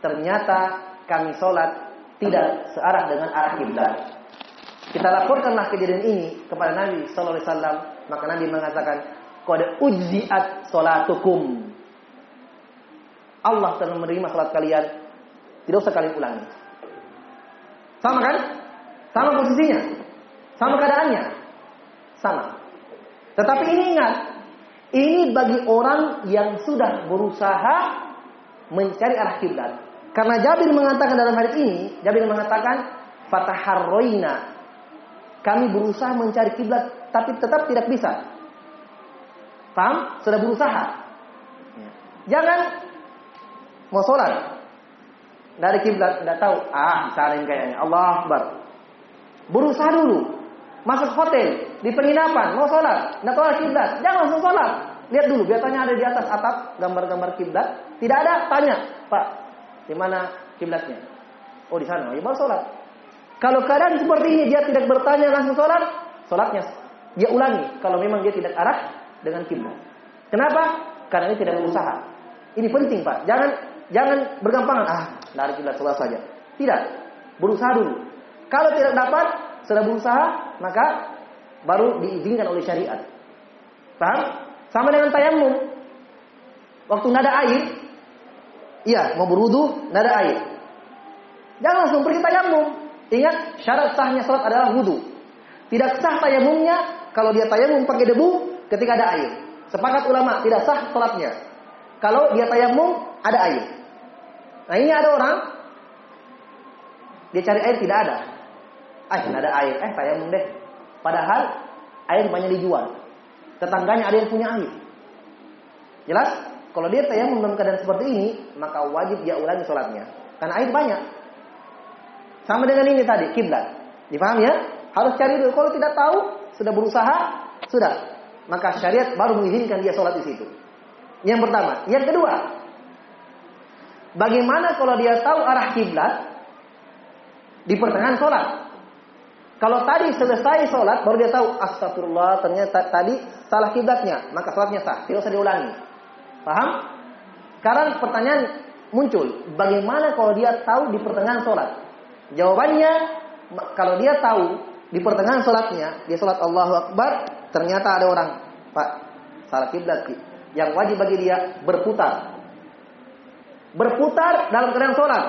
ternyata kami sholat tidak searah dengan arah kiblat. Kita laporkanlah kejadian ini kepada Nabi Sallallahu Alaihi Wasallam. Maka Nabi mengatakan, kode ujiat sholatukum. Allah telah menerima salat kalian. Tidak usah kalian ulangi. Sama kan? Sama posisinya. Sama keadaannya. Sama. Tetapi ini ingat, ini bagi orang yang sudah berusaha mencari arah kiblat. Karena Jabir mengatakan dalam hari ini, Jabir mengatakan, Fataharroina. Kami berusaha mencari kiblat, tapi tetap tidak bisa. Paham? Sudah berusaha. Jangan mau sholat. Dari kiblat tidak tahu. Ah, saling kayaknya. Allah Akbar. Berusaha dulu. Masuk hotel, di penginapan, mau sholat. Tidak tahu kiblat. Jangan langsung sholat. Lihat dulu, biasanya ada di atas atap gambar-gambar kiblat. Tidak ada, tanya. Pak, di mana kiblatnya? Oh di sana, ya baru sholat. Kalau keadaan seperti ini dia tidak bertanya langsung sholat, sholatnya dia ulangi. Kalau memang dia tidak arah dengan kiblat. Kenapa? Karena ini tidak berusaha. Ini penting pak. Jangan jangan bergampangan. Ah, dari kiblat sholat saja. Tidak. Berusaha dulu. Kalau tidak dapat, sudah berusaha, maka baru diizinkan oleh syariat. Paham? Sama dengan tayamum. Waktu nada air, iya mau berwudu, nada air. Jangan langsung pergi tayamum. Ingat, syarat sahnya sholat adalah wudhu. Tidak sah tayamumnya kalau dia tayamum pakai debu ketika ada air. Sepakat ulama, tidak sah sholatnya. Kalau dia tayamum, ada air. Nah ini ada orang, dia cari air tidak ada. Ah, ada air. Eh, tayamum deh. Padahal air banyak dijual. Tetangganya ada yang punya air. Jelas? Kalau dia tayamum dalam keadaan seperti ini, maka wajib dia ulangi sholatnya. Karena air banyak. Sama dengan ini tadi, kiblat. Dipaham ya? Harus cari dulu. Kalau tidak tahu, sudah berusaha, sudah. Maka syariat baru mengizinkan dia sholat di situ. Yang pertama. Yang kedua, bagaimana kalau dia tahu arah kiblat di pertengahan sholat? Kalau tadi selesai sholat, baru dia tahu, astagfirullah, ternyata tadi salah kiblatnya, maka sholatnya sah, tidak usah diulangi. Paham? Sekarang pertanyaan muncul, bagaimana kalau dia tahu di pertengahan sholat? Jawabannya kalau dia tahu di pertengahan sholatnya dia sholat Allahu Akbar ternyata ada orang Pak salah kiblat yang wajib bagi dia berputar berputar dalam keadaan sholat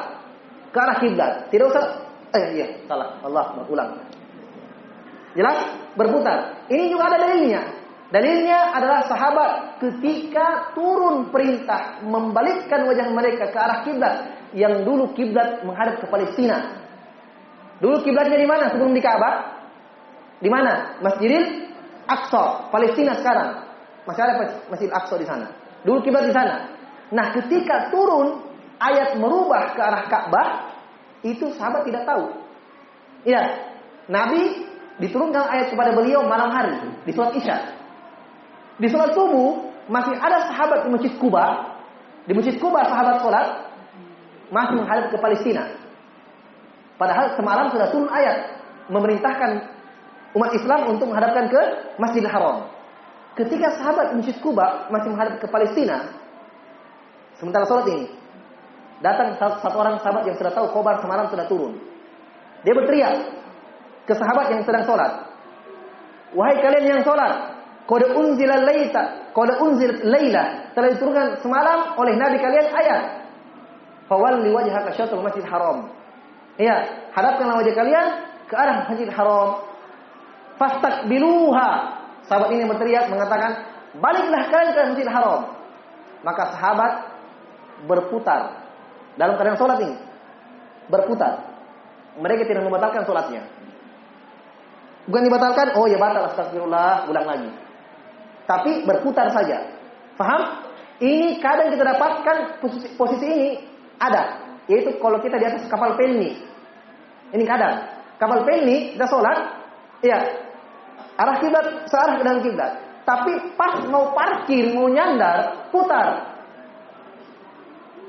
ke arah kiblat tidak usah eh iya salah Allah Akbar ulang jelas berputar ini juga ada dalilnya dalilnya adalah sahabat ketika turun perintah membalikkan wajah mereka ke arah kiblat yang dulu kiblat menghadap ke Palestina Dulu kiblatnya di mana sebelum di Ka'bah? Di mana? Masjidil Aqsa, Palestina sekarang. Masih ada Masjid Aqsa di sana. Dulu kiblat di sana. Nah, ketika turun ayat merubah ke arah Ka'bah, itu sahabat tidak tahu. Ya, Nabi diturunkan ayat kepada beliau malam hari di sholat Isya. Di sholat subuh masih ada sahabat di Masjid Kuba. Di Masjid Kuba sahabat sholat masih menghadap ke Palestina. Padahal semalam sudah turun ayat memerintahkan umat Islam untuk menghadapkan ke Masjidil Haram. Ketika sahabat Masjid Kuba masih menghadap ke Palestina, sementara sholat ini, datang satu orang sahabat yang sudah tahu kobar semalam sudah turun. Dia berteriak ke sahabat yang sedang sholat. Wahai kalian yang sholat, kode unzil laita, kode unzil laila telah diturunkan semalam oleh Nabi kalian ayat. Fawalli wajhaka syatrul masjid haram Ya, hadapkanlah wajah kalian ke arah Masjid Haram. Fastaqbiluha. Sahabat ini berteriak mengatakan, "Baliklah kalian ke Masjid Haram." Maka sahabat berputar dalam keadaan sholat ini. Berputar. Mereka tidak membatalkan sholatnya. Bukan dibatalkan, oh ya batal astagfirullah, ulang lagi. Tapi berputar saja. Faham? Ini kadang kita dapatkan posisi, posisi ini ada. Yaitu kalau kita di atas kapal pelni. Ini kadang. Kapal pelni, kita sholat. Ya. Arah kiblat, searah ke dalam kiblat. Tapi pas mau parkir, mau nyandar, putar.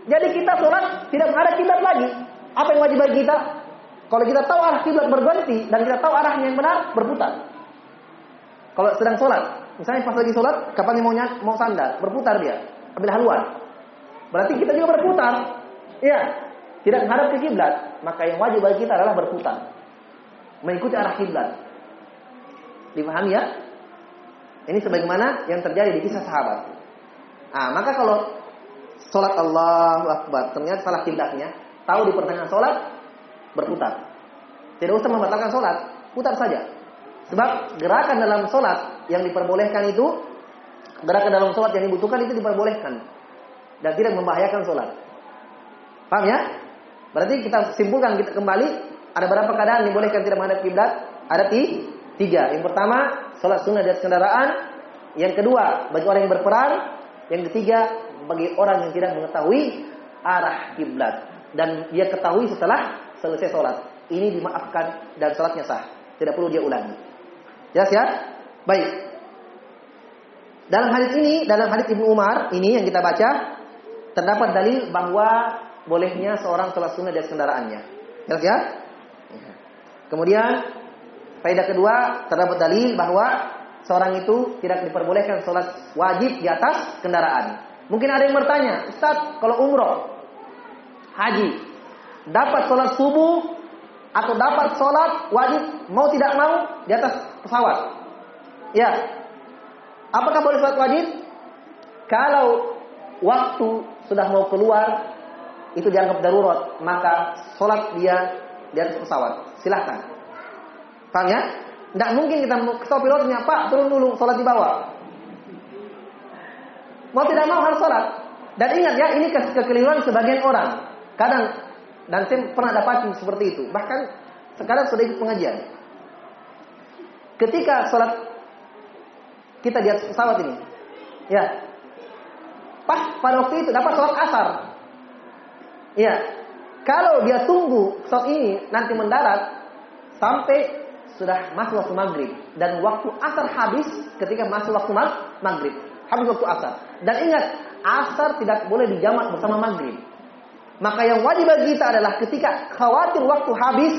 Jadi kita sholat tidak menghadap kiblat lagi. Apa yang wajib bagi kita? Kalau kita tahu arah kiblat berganti dan kita tahu arahnya yang benar, berputar. Kalau sedang sholat, misalnya pas lagi sholat, kapan mau mau sandar, berputar dia, ambil haluan. Berarti kita juga berputar. Iya, tidak menghadap ke kiblat, maka yang wajib bagi kita adalah berputar. Mengikuti arah kiblat. Dipahami ya? Ini sebagaimana yang terjadi di kisah sahabat. Ah, maka kalau sholat Allah Akbar ternyata salah kiblatnya, tahu di pertengahan sholat berputar. Tidak usah membatalkan sholat, putar saja. Sebab gerakan dalam sholat yang diperbolehkan itu, gerakan dalam sholat yang dibutuhkan itu diperbolehkan dan tidak membahayakan sholat. Paham ya? Berarti kita simpulkan kita kembali ada berapa keadaan dibolehkan tidak menghadap kiblat? Ada tiga. Yang pertama, sholat sunnah di atas kendaraan. Yang kedua, bagi orang yang berperan. Yang ketiga, bagi orang yang tidak mengetahui arah kiblat dan dia ketahui setelah selesai sholat. Ini dimaafkan dan sholatnya sah. Tidak perlu dia ulangi. Jelas ya? Baik. Dalam hadis ini, dalam hadis Ibnu Umar ini yang kita baca, terdapat dalil bahwa bolehnya seorang sholat sunnah di atas kendaraannya. Jelas ya? Kemudian, faedah kedua, terdapat dalil bahwa seorang itu tidak diperbolehkan sholat wajib di atas kendaraan. Mungkin ada yang bertanya, Ustaz, kalau umroh, haji, dapat sholat subuh atau dapat sholat wajib, mau tidak mau di atas pesawat? Ya. Apakah boleh sholat wajib? Kalau waktu sudah mau keluar, itu dianggap darurat, maka sholat dia di atas pesawat. Silahkan. Paham ya? Tidak mungkin kita stop pilotnya, Pak, turun dulu, sholat di bawah. Mau tidak mau harus sholat. Dan ingat ya, ini kekeliruan sebagian orang. Kadang, dan saya pernah dapat seperti itu. Bahkan sekarang sudah ikut pengajian. Ketika sholat kita di atas pesawat ini, ya, pas pada waktu itu dapat sholat asar. Ya, kalau dia tunggu sholat ini nanti mendarat sampai sudah masuk waktu maghrib dan waktu asar habis ketika masuk waktu maghrib habis waktu asar. Dan ingat, asar tidak boleh dijamak bersama maghrib. Maka yang wajib bagi kita adalah ketika khawatir waktu habis,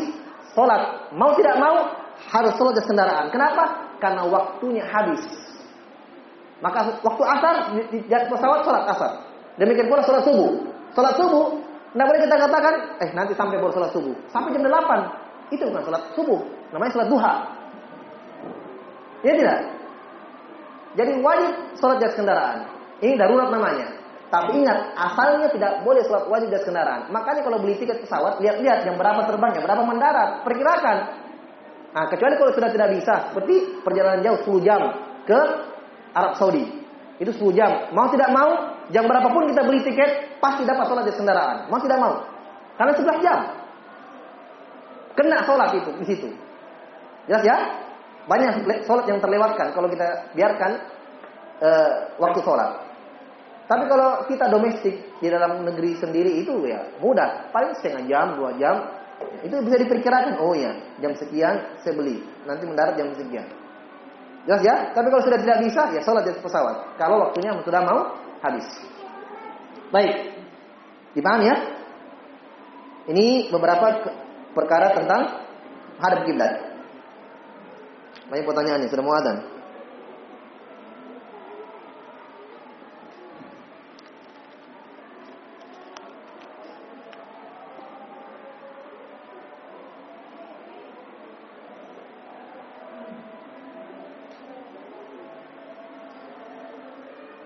sholat. Mau tidak mau, harus sholat di kendaraan. Kenapa? Karena waktunya habis. Maka waktu asar, di, pesawat sholat asar. Demikian pula sholat subuh. Sholat subuh, tidak boleh kita katakan, eh nanti sampai baru sholat subuh. Sampai jam 8. Itu bukan sholat subuh. Namanya sholat duha. Ya tidak? Jadi wajib sholat atas kendaraan. Ini darurat namanya. Tapi ingat, asalnya tidak boleh sholat wajib di atas kendaraan. Makanya kalau beli tiket pesawat, lihat-lihat jam berapa terbangnya, berapa mendarat, perkirakan. Nah, kecuali kalau sudah tidak bisa, seperti perjalanan jauh 10 jam ke Arab Saudi. Itu 10 jam. Mau tidak mau, jam berapapun kita beli tiket, pasti dapat sholat di atas kendaraan. Mau tidak mau. Karena 11 jam. Kena sholat itu di situ. Jelas ya? Banyak sholat yang terlewatkan kalau kita biarkan e, waktu sholat. Tapi kalau kita domestik di dalam negeri sendiri itu ya mudah, paling setengah jam, dua jam, itu bisa diperkirakan. Oh ya, jam sekian saya beli, nanti mendarat jam sekian. Jelas ya? Tapi kalau sudah tidak bisa, ya sholat di pesawat. Kalau waktunya sudah mau habis. Baik, dipahami ya? Ini beberapa perkara tentang hadap kiblat. Banyak pertanyaan nih, sudah mau adzan.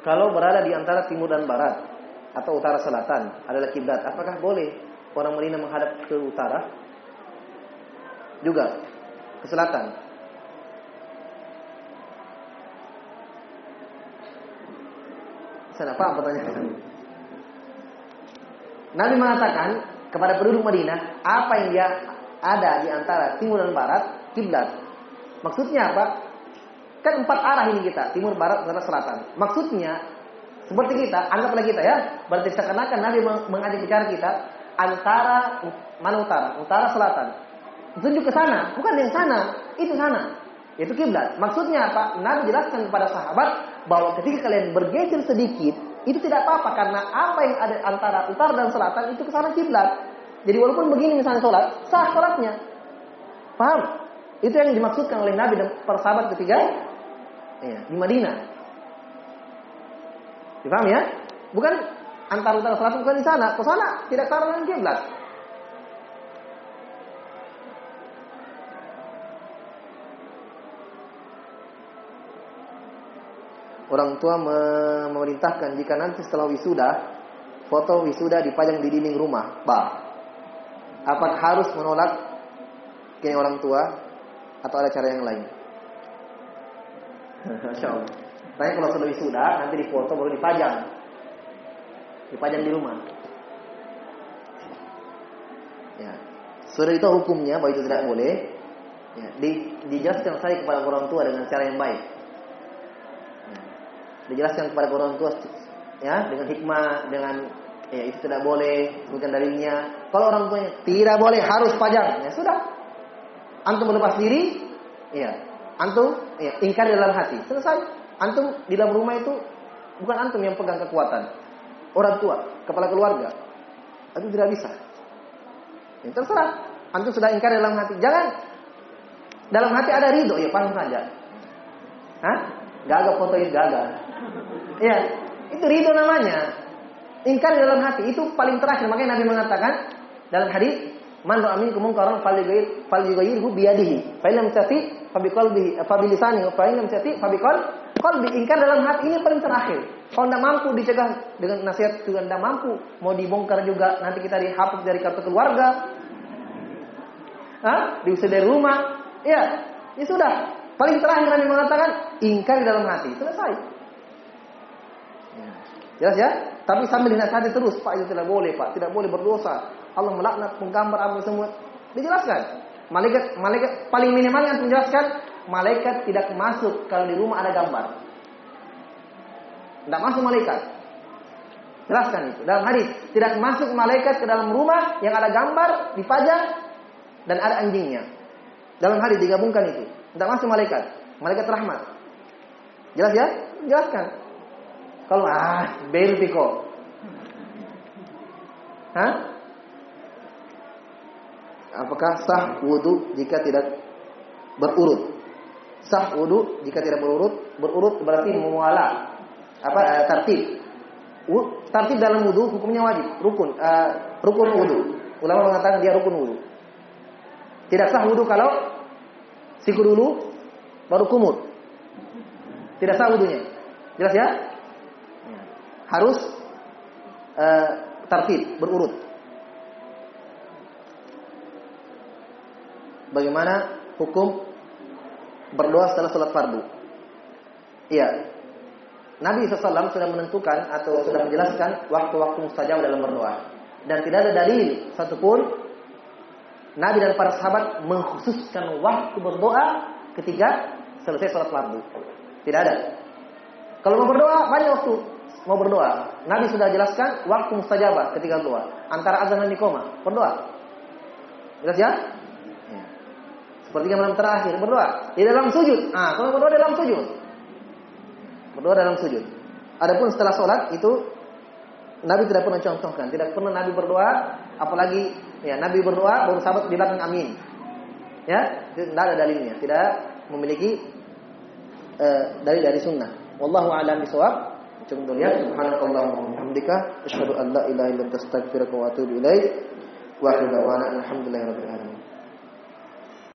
Kalau berada di antara timur dan barat atau utara selatan adalah kiblat, apakah boleh orang Medina menghadap ke utara? Juga ke selatan. Sana paham pertanyaan Nabi mengatakan kepada penduduk Madinah, apa yang dia ada di antara timur dan barat, kiblat. Maksudnya apa? Kan empat arah ini kita, timur, barat, dan selatan. Maksudnya, seperti kita, anggaplah kita ya, berarti seakan-akan Nabi mengajak bicara kita antara mana utara, utara, selatan. Tunjuk ke sana, bukan yang sana, itu sana. Itu kiblat. Maksudnya apa? Nabi jelaskan kepada sahabat bahwa ketika kalian bergeser sedikit itu tidak apa-apa karena apa yang ada antara utara dan selatan itu ke sana kiblat. Jadi walaupun begini misalnya sholat, sah sholatnya. Paham? Itu yang dimaksudkan oleh Nabi dan para sahabat ketiga ya, di Madinah. Dipaham ya? Bukan antara utara selatan bukan di sana. Ke sana tidak ke arah kiblat. orang tua memerintahkan jika nanti setelah wisuda foto wisuda dipajang di dinding rumah. Bah. Apakah harus menolak kini orang tua atau ada cara yang lain? Masya Allah. Tanya kalau sudah wisuda nanti difoto baru dipajang. Dipajang di rumah. Ya. Sudah itu hukumnya bahwa itu tidak boleh. Ya. Di, dijelaskan saya kepada orang tua dengan cara yang baik. Ya dijelaskan kepada orang tua ya dengan hikmah dengan ya itu tidak boleh bukan dalilnya kalau orang tuanya tidak boleh harus pajang ya sudah antum melepas diri ya antum ya ingkar dalam hati. Selesai. Antum di dalam rumah itu bukan antum yang pegang kekuatan. Orang tua kepala keluarga. Itu tidak bisa. Ya, terserah. Antum sudah ingkar dalam hati. Jangan. Dalam hati ada ridho ya paling saja. Hah? Gagal ini gagal. Ya, itu ridho namanya. Ingkar dalam hati itu paling terakhir. Makanya Nabi mengatakan dalam hadis, "Man ra'a minkum munkaran falyughayyir falyughayyirhu bi yadihi. Fa illam tati fa bi qalbihi fa bi lisanihi fa illam tati fa bi qalbi." Ingkar dalam hati ini paling terakhir. Kalau tidak mampu dicegah dengan nasihat juga tidak mampu, mau dibongkar juga nanti kita dihapus dari kartu keluarga. Hah? Diusir dari rumah. Ya, ya sudah. Paling terakhir Nabi mengatakan ingkar dalam hati. Selesai. Ya. Jelas ya? Tapi sambil dinasihati terus, Pak itu tidak boleh, Pak, tidak boleh berdosa. Allah melaknat penggambar apa semua. Dijelaskan. Malaikat malaikat paling minimal yang menjelaskan malaikat tidak masuk kalau di rumah ada gambar. Tidak masuk malaikat. Jelaskan itu. Dalam hadis, tidak masuk malaikat ke dalam rumah yang ada gambar dipajang dan ada anjingnya. Dalam hadis digabungkan itu. Tidak masuk malaikat. Malaikat rahmat. Jelas ya? Jelaskan. Kalau ah, vertigo. Hah? Apakah sah wudhu jika tidak berurut? Sah wudhu jika tidak berurut? Berurut berarti memuala. Apa uh, tartib? Tartib dalam wudhu hukumnya wajib, rukun, uh, rukun wudhu. Ulama mengatakan dia rukun wudhu. Tidak sah wudhu kalau siku dulu, baru kumut. Tidak sah wudhunya. Jelas ya? Harus uh, tertib, berurut. Bagaimana hukum berdoa setelah sholat fardu? Iya. Nabi SAW sudah menentukan atau sudah menjelaskan waktu-waktu mustajab dalam berdoa. Dan tidak ada dalil satupun Nabi dan para sahabat mengkhususkan waktu berdoa ketika selesai sholat fardu. Tidak ada. Kalau mau berdoa, banyak waktu mau berdoa. Nabi sudah jelaskan waktu mustajabah ketika berdoa. Antara azan dan nikoma, berdoa. Jelas ya? ya. Seperti yang malam terakhir, berdoa. Di dalam sujud. Ah, kalau berdoa dalam sujud. Berdoa dalam sujud. Adapun setelah sholat itu Nabi tidak pernah contohkan, tidak pernah Nabi berdoa, apalagi ya Nabi berdoa baru sahabat di belakang amin. Ya, tidak ada dalilnya, tidak memiliki uh, dalil dari sunnah. Wallahu a'lam bishawab. Cukup dulu ya. Subhanakallahumma wa asyhadu an la ilaha illa anta astaghfiruka wa atubu ilaik. Wa akhiru da'wana alhamdulillahi rabbil alamin.